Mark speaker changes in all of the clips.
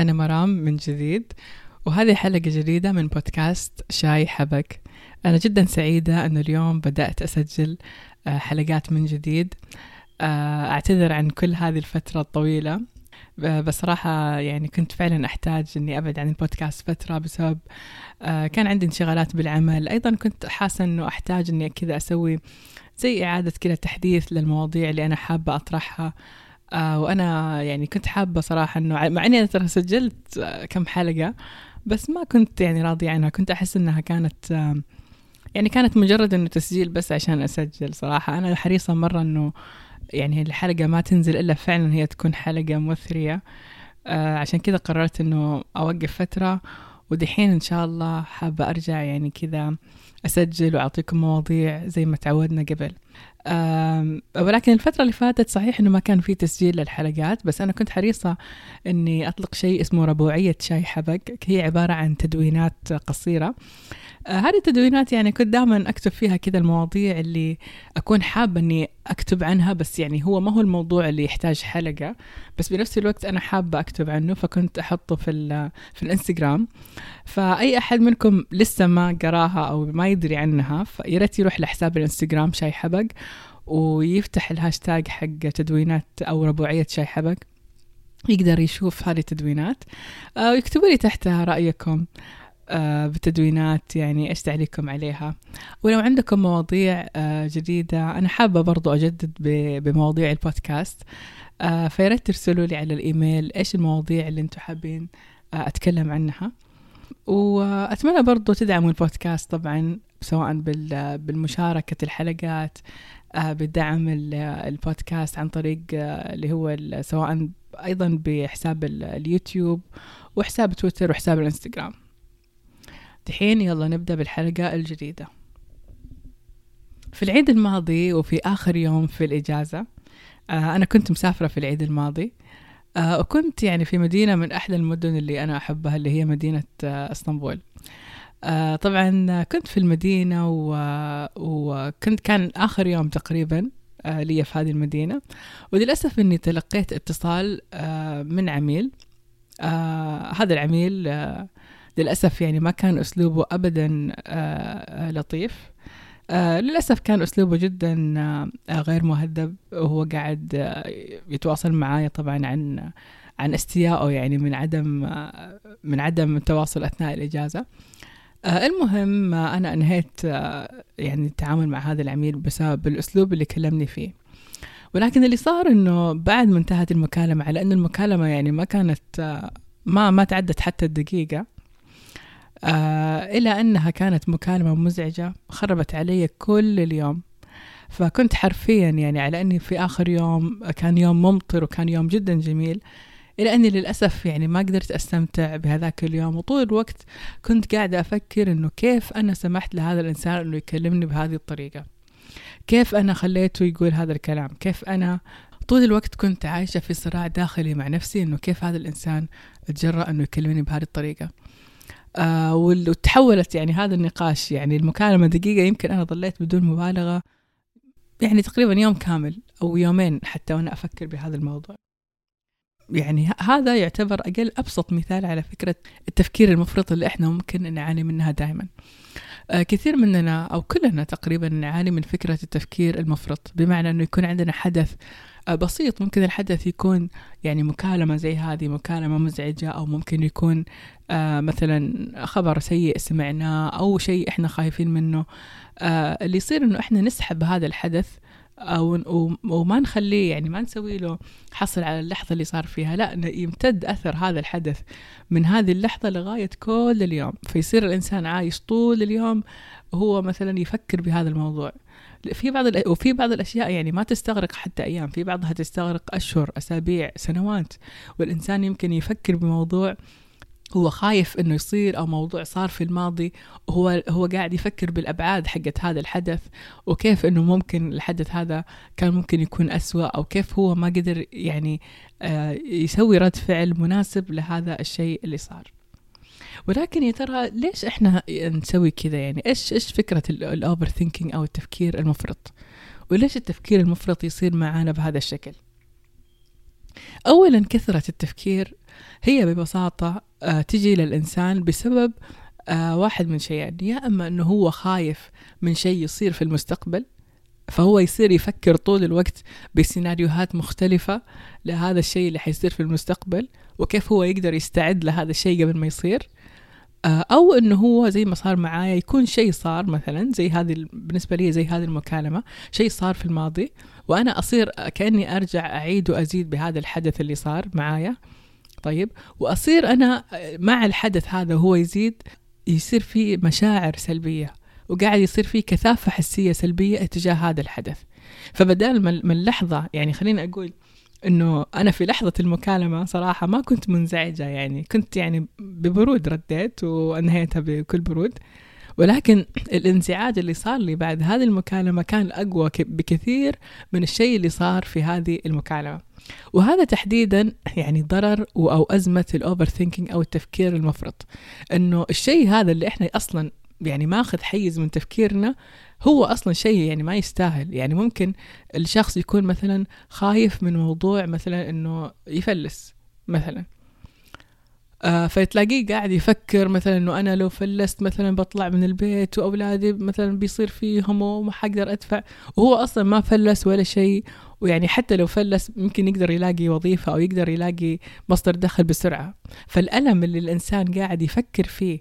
Speaker 1: أنا مرام من جديد وهذه حلقة جديدة من بودكاست شاي حبق أنا جدا سعيدة أن اليوم بدأت أسجل آه، حلقات من جديد. آه، أعتذر عن كل هذه الفترة الطويلة. بصراحة يعني كنت فعلا أحتاج أني أبعد عن البودكاست فترة بسبب آه، كان عندي انشغالات بالعمل. أيضا كنت حاسة أنه أحتاج أني كذا أسوي زي إعادة كذا تحديث للمواضيع اللي أنا حابة أطرحها. آه، وأنا يعني كنت حابة صراحة أنه مع أني أنا ترى سجلت كم حلقة بس ما كنت يعني راضية عنها. كنت أحس أنها كانت يعني كانت مجرد أنه تسجيل بس عشان أسجل صراحة. أنا حريصة مرة أنه يعني الحلقة ما تنزل إلا فعلا هي تكون حلقة مثرية. آه عشان كذا قررت إنه أوقف فترة ودحين إن شاء الله حابة أرجع يعني كذا أسجل وأعطيكم مواضيع زي ما تعودنا قبل. ولكن الفترة اللي فاتت صحيح إنه ما كان في تسجيل للحلقات بس أنا كنت حريصة إني أطلق شيء اسمه ربوعية شاي حبق هي عبارة عن تدوينات قصيرة. آه، هذه التدوينات يعني كنت دائما أكتب فيها كذا المواضيع اللي أكون حابة إني أكتب عنها بس يعني هو ما هو الموضوع اللي يحتاج حلقة. بس بنفس الوقت أنا حابة أكتب عنه فكنت أحطه في في الإنستغرام. فأي أحد منكم لسه ما قراها أو ما يدري عنها فيا ريت يروح لحساب الإنستغرام شاي حبق. ويفتح الهاشتاج حق تدوينات أو ربوعية شاي حبق يقدر يشوف هذه التدوينات. آه، ويكتبوا لي تحتها رأيكم آه، بتدوينات يعني إيش تعليقكم عليها. ولو عندكم مواضيع آه، جديدة أنا حابة برضو أجدد بمواضيع البودكاست. فياريت ترسلوا لي على الإيميل إيش المواضيع اللي أنتم حابين أتكلم عنها. وأتمنى برضو تدعموا البودكاست طبعا سواء بالمشاركة الحلقات. بدعم البودكاست عن طريق اللي هو سواء أيضا بحساب اليوتيوب وحساب تويتر وحساب الإنستغرام. دحين يلا نبدأ بالحلقة الجديدة. في العيد الماضي وفي آخر يوم في الإجازة آه أنا كنت مسافرة في العيد الماضي آه وكنت يعني في مدينة من أحلى المدن اللي أنا أحبها اللي هي مدينة آه إسطنبول. آه طبعا كنت في المدينة. وكنت كان آخر يوم تقريبا آه لي في هذه المدينة. وللأسف أني تلقيت اتصال آه من عميل. هذا العميل للأسف يعني ما كان أسلوبه أبدا لطيف. للأسف كان أسلوبه جدا غير مهذب. وهو قاعد يتواصل معايا طبعا عن عن استيائه يعني من عدم من عدم التواصل أثناء الإجازة. المهم آه أنا أنهيت آه يعني التعامل مع هذا العميل بسبب الأسلوب اللي كلمني فيه. ولكن اللي صار إنه بعد ما انتهت المكالمة على إن المكالمة يعني ما كانت آه ما ما تعدت حتى الدقيقة آه إلى أنها كانت مكالمة مزعجة خربت علي كل اليوم. فكنت حرفيا يعني على أني في آخر يوم كان يوم ممطر وكان يوم جدا جميل. إلى أني للأسف يعني ما قدرت أستمتع بهذاك اليوم. وطول الوقت كنت قاعدة أفكر أنه كيف أنا سمحت لهذا الإنسان أنه يكلمني بهذه الطريقة؟ كيف أنا خليته يقول هذا الكلام؟ كيف أنا طول الوقت كنت عايشة في صراع داخلي مع نفسي أنه كيف هذا الإنسان تجرأ أنه يكلمني بهذه الطريقة؟ آه وتحولت يعني هذا النقاش يعني المكالمة دقيقة يمكن أنا ظليت بدون مبالغة يعني تقريبا يوم كامل أو يومين حتى وأنا أفكر بهذا الموضوع. يعني هذا يعتبر أقل أبسط مثال على فكرة التفكير المفرط اللي إحنا ممكن نعاني منها دائما آه كثير مننا أو كلنا تقريبا نعاني من فكرة التفكير المفرط بمعنى أنه يكون عندنا حدث آه، بسيط. ممكن الحدث يكون يعني مكالمة زي هذه مكالمة مزعجة أو ممكن يكون آه مثلا خبر سيء سمعناه أو شيء إحنا خايفين منه. اللي يصير إنه إحنا نسحب هذا الحدث أو وما نخليه يعني ما نسوي له حصل على اللحظة اللي صار فيها. لا يمتد أثر هذا الحدث من هذه اللحظة لغاية كل اليوم. فيصير الإنسان عايش طول اليوم وهو مثلا يفكر بهذا الموضوع. في بعض وفي بعض الأشياء يعني ما تستغرق حتى أيام في بعضها تستغرق أشهر أسابيع سنوات. والإنسان يمكن يفكر بموضوع هو خايف إنه يصير أو موضوع صار في الماضي هو هو قاعد يفكر بالأبعاد حقت هذا الحدث وكيف إنه ممكن الحدث هذا كان ممكن يكون أسوأ أو كيف هو ما قدر يعني آه يسوي رد فعل مناسب لهذا الشيء اللي صار. ولكن يا ترى ليش إحنا نسوي كذا؟ يعني إيش إيش فكرة ال overthinking أو التفكير المفرط؟ وليش التفكير المفرط يصير معانا بهذا الشكل؟ اولا كثرة التفكير هي ببساطة تجي للانسان بسبب آه واحد من شيئين. يا إما إنه هو خايف من شيء يصير في المستقبل فهو يصير يفكر طول الوقت بسيناريوهات مختلفة لهذا الشيء اللي حيصير في المستقبل وكيف هو يقدر يستعد لهذا الشيء قبل ما يصير. آه، أو إنه هو زي ما صار معايا يكون شيء صار مثلا زي هذه بالنسبة لي زي هذه المكالمة شيء صار في الماضي وأنا أصير كأني أرجع أعيد وأزيد بهذا الحدث اللي صار معايا. طيب وأصير أنا مع الحدث هذا وهو يزيد يصير في مشاعر سلبية وقاعد يصير في كثافة حسية سلبية اتجاه هذا الحدث. فبدال من لحظة يعني خليني أقول إنه أنا في لحظة المكالمة صراحة ما كنت منزعجة يعني كنت يعني ببرود رديت وأنهيتها بكل برود. ولكن الانزعاج اللي صار لي بعد هذه المكالمة كان أقوى بكثير من الشيء اللي صار في هذه المكالمة. وهذا تحديدا يعني ضرر أو أزمة الأوفر ثينكينج أو التفكير المفرط. إنه الشيء هذا اللي إحنا أصلا يعني ماخذ حيز من تفكيرنا هو أصلا شيء يعني ما يستاهل. يعني ممكن الشخص يكون مثلا خايف من موضوع مثلا إنه يفلس مثلا. آه فتلاقيه قاعد يفكر مثلا إنه أنا لو فلست مثلا بطلع من البيت وأولادي مثلا بيصير فيهم وما حقدر أدفع. وهو أصلا ما فلس ولا شيء. ويعني حتى لو فلس ممكن يقدر يلاقي وظيفة أو يقدر يلاقي مصدر دخل بسرعة. فالألم اللي الإنسان قاعد يفكر فيه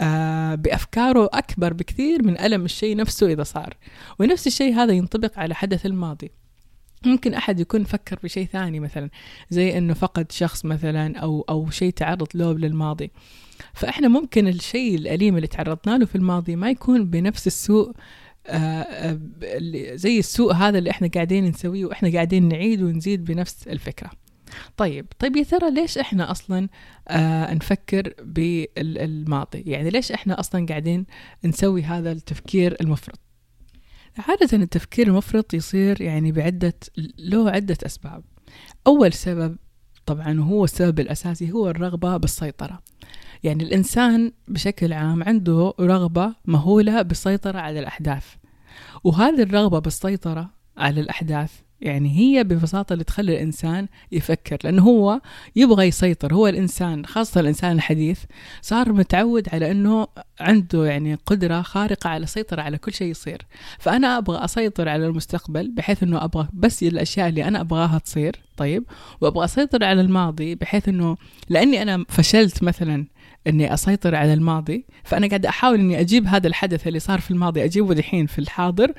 Speaker 1: آه، بأفكاره أكبر بكثير من ألم الشيء نفسه إذا صار. ونفس الشيء هذا ينطبق على حدث الماضي. ممكن أحد يكون فكر بشيء ثاني مثلا زي أنه فقد شخص مثلا أو أو شيء تعرض له للماضي. فإحنا ممكن الشيء الأليم اللي تعرضنا له في الماضي ما يكون بنفس السوء آه، آه، زي السوء هذا اللي إحنا قاعدين نسويه وإحنا قاعدين نعيد ونزيد بنفس الفكرة. طيب طيب يا ترى ليش إحنا أصلا آه نفكر بالماضي؟ يعني ليش إحنا أصلا قاعدين نسوي هذا التفكير المفرط؟ عادة التفكير المفرط يصير يعني بعدة له عدة أسباب. أول سبب طبعا وهو السبب الأساسي هو الرغبة بالسيطرة. يعني الإنسان بشكل عام عنده رغبة مهولة بالسيطرة على الأحداث. وهذه الرغبة بالسيطرة على الأحداث يعني هي ببساطة اللي تخلي الإنسان يفكر لأنه هو يبغى يسيطر هو الإنسان خاصة الإنسان الحديث صار متعود على أنه عنده يعني قدرة خارقة على السيطرة على كل شيء يصير. فأنا أبغى أسيطر على المستقبل بحيث أنه أبغى بس الأشياء اللي أنا أبغاها تصير طيب؟ وأبغى أسيطر على الماضي بحيث أنه لأني أنا فشلت مثلا إني أسيطر على الماضي فأنا قاعد أحاول إني أجيب هذا الحدث اللي صار في الماضي أجيبه دحين في الحاضر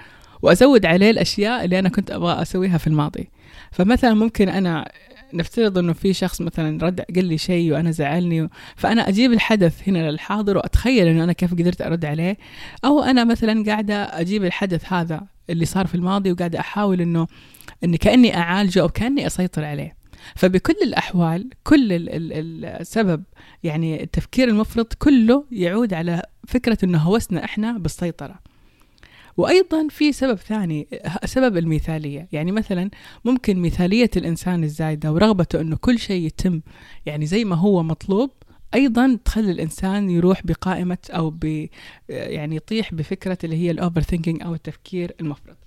Speaker 1: وأزود عليه الأشياء اللي أنا كنت أبغى أسويها في الماضي. فمثلا ممكن أنا نفترض إنه في شخص مثلا رد قال لي شيء وأنا زعلني فأنا أجيب الحدث هنا للحاضر وأتخيل إنه أنا كيف قدرت أرد عليه. أو أنا مثلا قاعدة أجيب الحدث هذا اللي صار في الماضي وقاعدة أحاول انه إني كأني أعالجه أو كأني أسيطر عليه. فبكل الأحوال كل السبب يعني التفكير المفرط كله يعود على فكرة إنه هوسنا إحنا بالسيطرة. وأيضا في سبب ثاني سبب المثالية. يعني مثلا ممكن مثالية الإنسان الزايدة ورغبته إنه كل شيء يتم يعني زي ما هو مطلوب أيضا تخلي الإنسان يروح بقائمة أو ب يعني يطيح بفكرة اللي هي ال overthinking أو التفكير المفرط.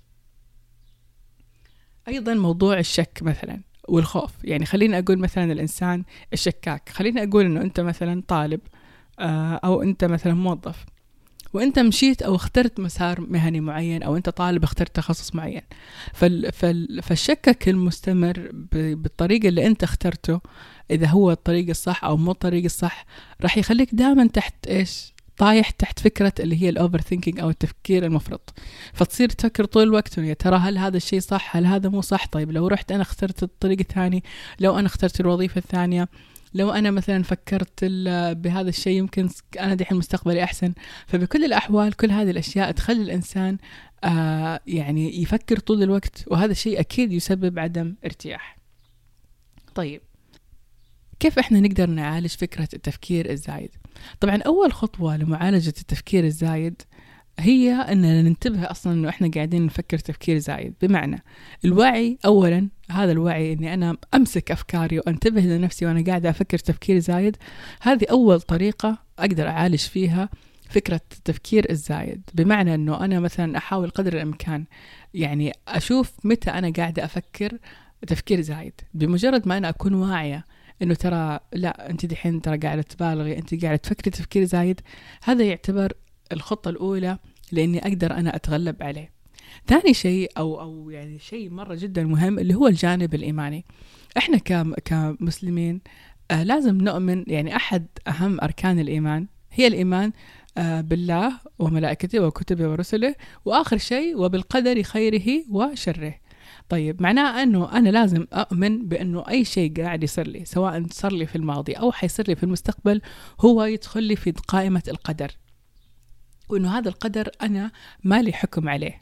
Speaker 1: أيضا موضوع الشك مثلا والخوف. يعني خليني أقول مثلا الإنسان الشكاك. خليني أقول إنه أنت مثلا طالب آه، أو أنت مثلا موظف. وانت مشيت أو اخترت مسار مهني معين أو انت طالب اخترت تخصص معين. فال فال فالشك المستمر بالطريقة اللي انت اخترته اذا هو الطريق الصح أو مو الطريق الصح راح يخليك دائما تحت إيش؟ طايح تحت فكرة اللي هي الأوفر ثينكينج أو التفكير المفرط. فتصير تفكر طول الوقت يا ترى هل هذا الشيء صح؟ هل هذا مو صح؟ طيب لو رحت أنا اخترت الطريق الثاني لو أنا اخترت الوظيفة الثانية لو أنا مثلا فكرت بهذا الشيء يمكن أنا دحين مستقبلي أحسن فبكل الأحوال كل هذه الأشياء تخلي الإنسان آه يعني يفكر طول الوقت وهذا الشيء أكيد يسبب عدم ارتياح طيب كيف إحنا نقدر نعالج فكرة التفكير الزايد؟ طبعا أول خطوة لمعالجة التفكير الزايد هي أننا ننتبه أصلا أنه إحنا قاعدين نفكر تفكير زايد. بمعنى الوعي أولا هذا الوعي أني أنا أمسك أفكاري وأنتبه لنفسي وأنا قاعدة أفكر تفكير زايد. هذه أول طريقة أقدر أعالج فيها فكرة التفكير الزايد. بمعنى أنه أنا مثلا أحاول قدر الإمكان يعني أشوف متى أنا قاعدة أفكر تفكير زايد. بمجرد ما أنا أكون واعية إنه ترى لا أنت دحين ترى قاعدة تبالغي أنت قاعدة تفكري تفكير زايد هذا يعتبر الخطة الأولى لأني أقدر أنا أتغلب عليه. ثاني شيء أو أو يعني شيء مرة جدا مهم اللي هو الجانب الإيماني. إحنا كمسلمين آه لازم نؤمن يعني أحد أهم أركان الإيمان هي الإيمان آه بالله وملائكته وكتبه ورسله وآخر شيء وبالقدر خيره وشره. طيب معناه إنه أنا لازم أؤمن بإنه أي شيء قاعد يصير لي سواء صار لي في الماضي أو حيصير لي في المستقبل هو يدخل لي في قائمة القدر. وإنه هذا القدر أنا ما لي حكم عليه.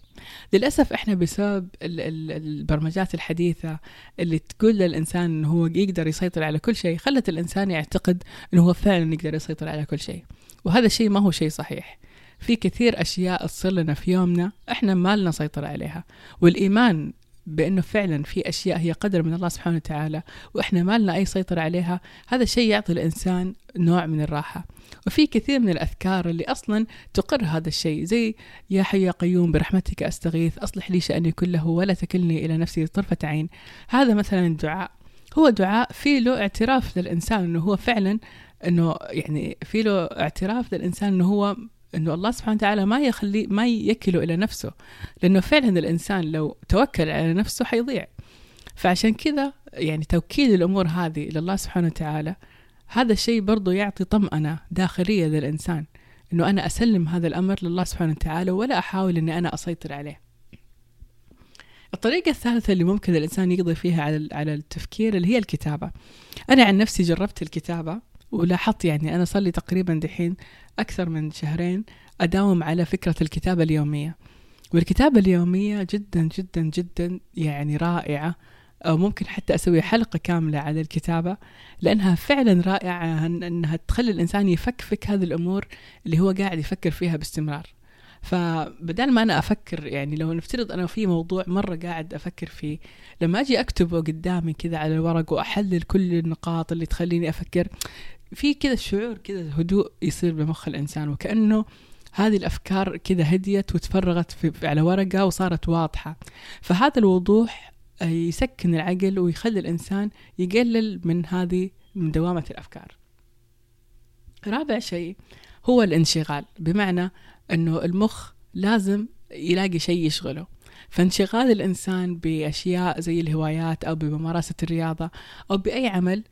Speaker 1: للأسف إحنا بسبب البرمجات الحديثة اللي تقول للإنسان إنه هو يقدر يسيطر على كل شيء خلت الإنسان يعتقد إنه هو فعلا يقدر يسيطر على كل شيء. وهذا الشيء ما هو شيء صحيح. في كثير أشياء تصير لنا في يومنا إحنا ما لنا سيطرة عليها. والإيمان بأنه فعلا في أشياء هي قدر من الله سبحانه وتعالى وإحنا ما لنا أي سيطرة عليها. هذا الشيء يعطي الإنسان نوع من الراحة. وفي كثير من الأذكار اللي أصلا تقر هذا الشيء. زي يا حي يا قيوم برحمتك أستغيث أصلح لي شأني كله ولا تكلني إلى نفسي طرفة عين. هذا مثلا الدعاء. هو دعاء في له اعتراف للإنسان إنه هو فعلا إنه يعني في له اعتراف للإنسان إنه هو إنه الله سبحانه وتعالى ما يخلي ما يكله إلى نفسه. لأنه فعلا الإنسان لو توكل على نفسه حيضيع. فعشان كذا يعني توكيل الأمور هذه لله سبحانه وتعالى هذا الشيء برضو يعطي طمأنة داخلية للإنسان إنه أنا أسلم هذا الأمر لله سبحانه وتعالى ولا أحاول إني أنا أسيطر عليه. الطريقة الثالثة اللي ممكن الإنسان يقضي فيها على على التفكير اللي هي الكتابة. أنا عن نفسي جربت الكتابة ولاحظت يعني أنا صار لي تقريبا دحين أكثر من شهرين أداوم على فكرة الكتابة اليومية. والكتابة اليومية جدا جدا جدا يعني رائعة. أو ممكن حتى أسوي حلقة كاملة على الكتابة لأنها فعلا رائعة أنها تخلي الإنسان يفكفك هذه الأمور اللي هو قاعد يفكر فيها باستمرار. فبدل ما أنا أفكر يعني لو نفترض أنا في موضوع مرة قاعد أفكر فيه لما أجي أكتبه قدامي كذا على الورق وأحلل كل النقاط اللي تخليني أفكر في كذا شعور كذا هدوء يصير بمخ الإنسان وكأنه هذه الأفكار كذا هديت وتفرغت في على ورقة وصارت واضحة. فهذا الوضوح آه، يسكن العقل ويخلي الإنسان يقلل من هذه من دوامة الأفكار. رابع شيء هو الانشغال بمعنى أنه المخ لازم يلاقي شيء يشغله. فانشغال الإنسان بأشياء زي الهوايات أو بممارسة الرياضة أو بأي عمل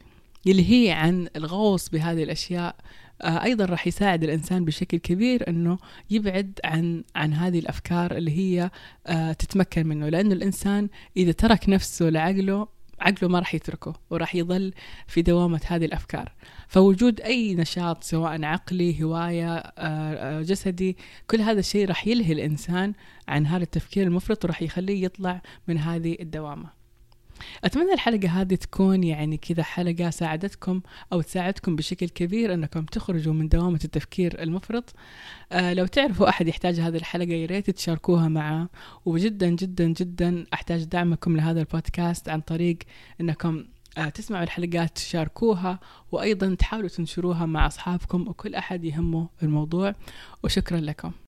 Speaker 1: يلهي عن الغوص بهذه الأشياء آه، أيضا راح يساعد الإنسان بشكل كبير إنه يبعد عن عن هذه الأفكار اللي هي آه، تتمكن منه لأنه الإنسان إذا ترك نفسه لعقله عقله ما راح يتركه وراح يظل في دوامة هذه الأفكار. فوجود أي نشاط سواء عقلي هواية آه، جسدي كل هذا الشيء راح يلهي الإنسان عن هذا التفكير المفرط وراح يخليه يطلع من هذه الدوامة. أتمنى الحلقة هذه تكون يعني كذا حلقة ساعدتكم أو تساعدكم بشكل كبير أنكم تخرجوا من دوامة التفكير المفرط. آه لو تعرفوا أحد يحتاج هذه الحلقة يا ريت تشاركوها معه. وجدا جدا جدا أحتاج دعمكم لهذا البودكاست عن طريق أنكم آه تسمعوا الحلقات تشاركوها وأيضا تحاولوا تنشروها مع أصحابكم وكل أحد يهمه الموضوع. وشكرا لكم.